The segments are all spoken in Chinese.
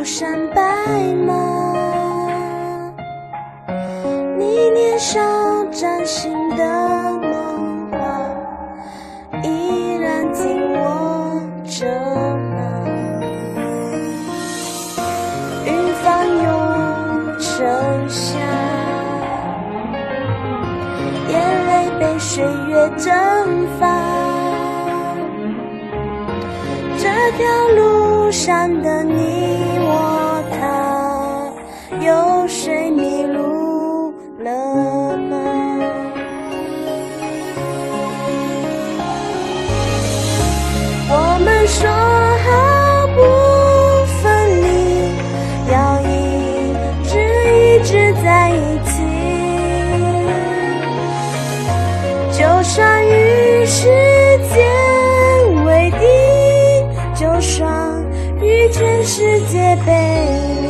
追不上白马。你年少崭新的梦话，依然紧握着吗？云翻涌成夏，眼泪被岁月蒸发。这条路上的你与时间为敌，就算与全世界背离。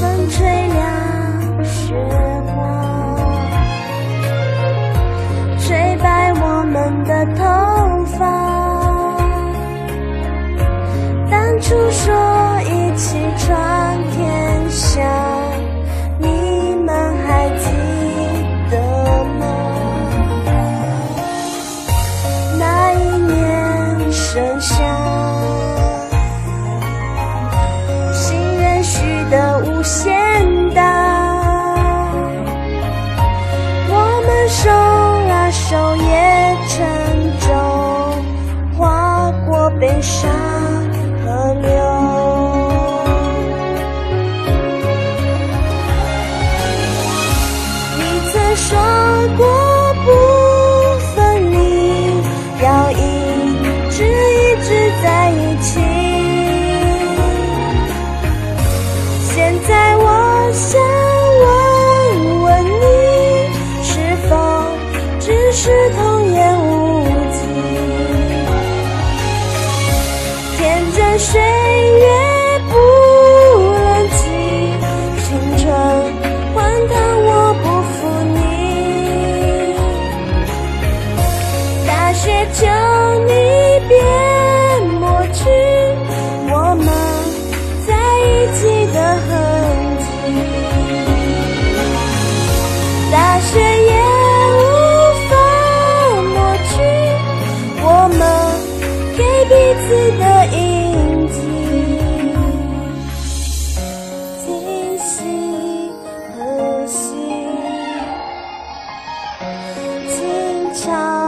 风吹凉雪花，吹白我们的头的无限是童言无忌。天真谁桥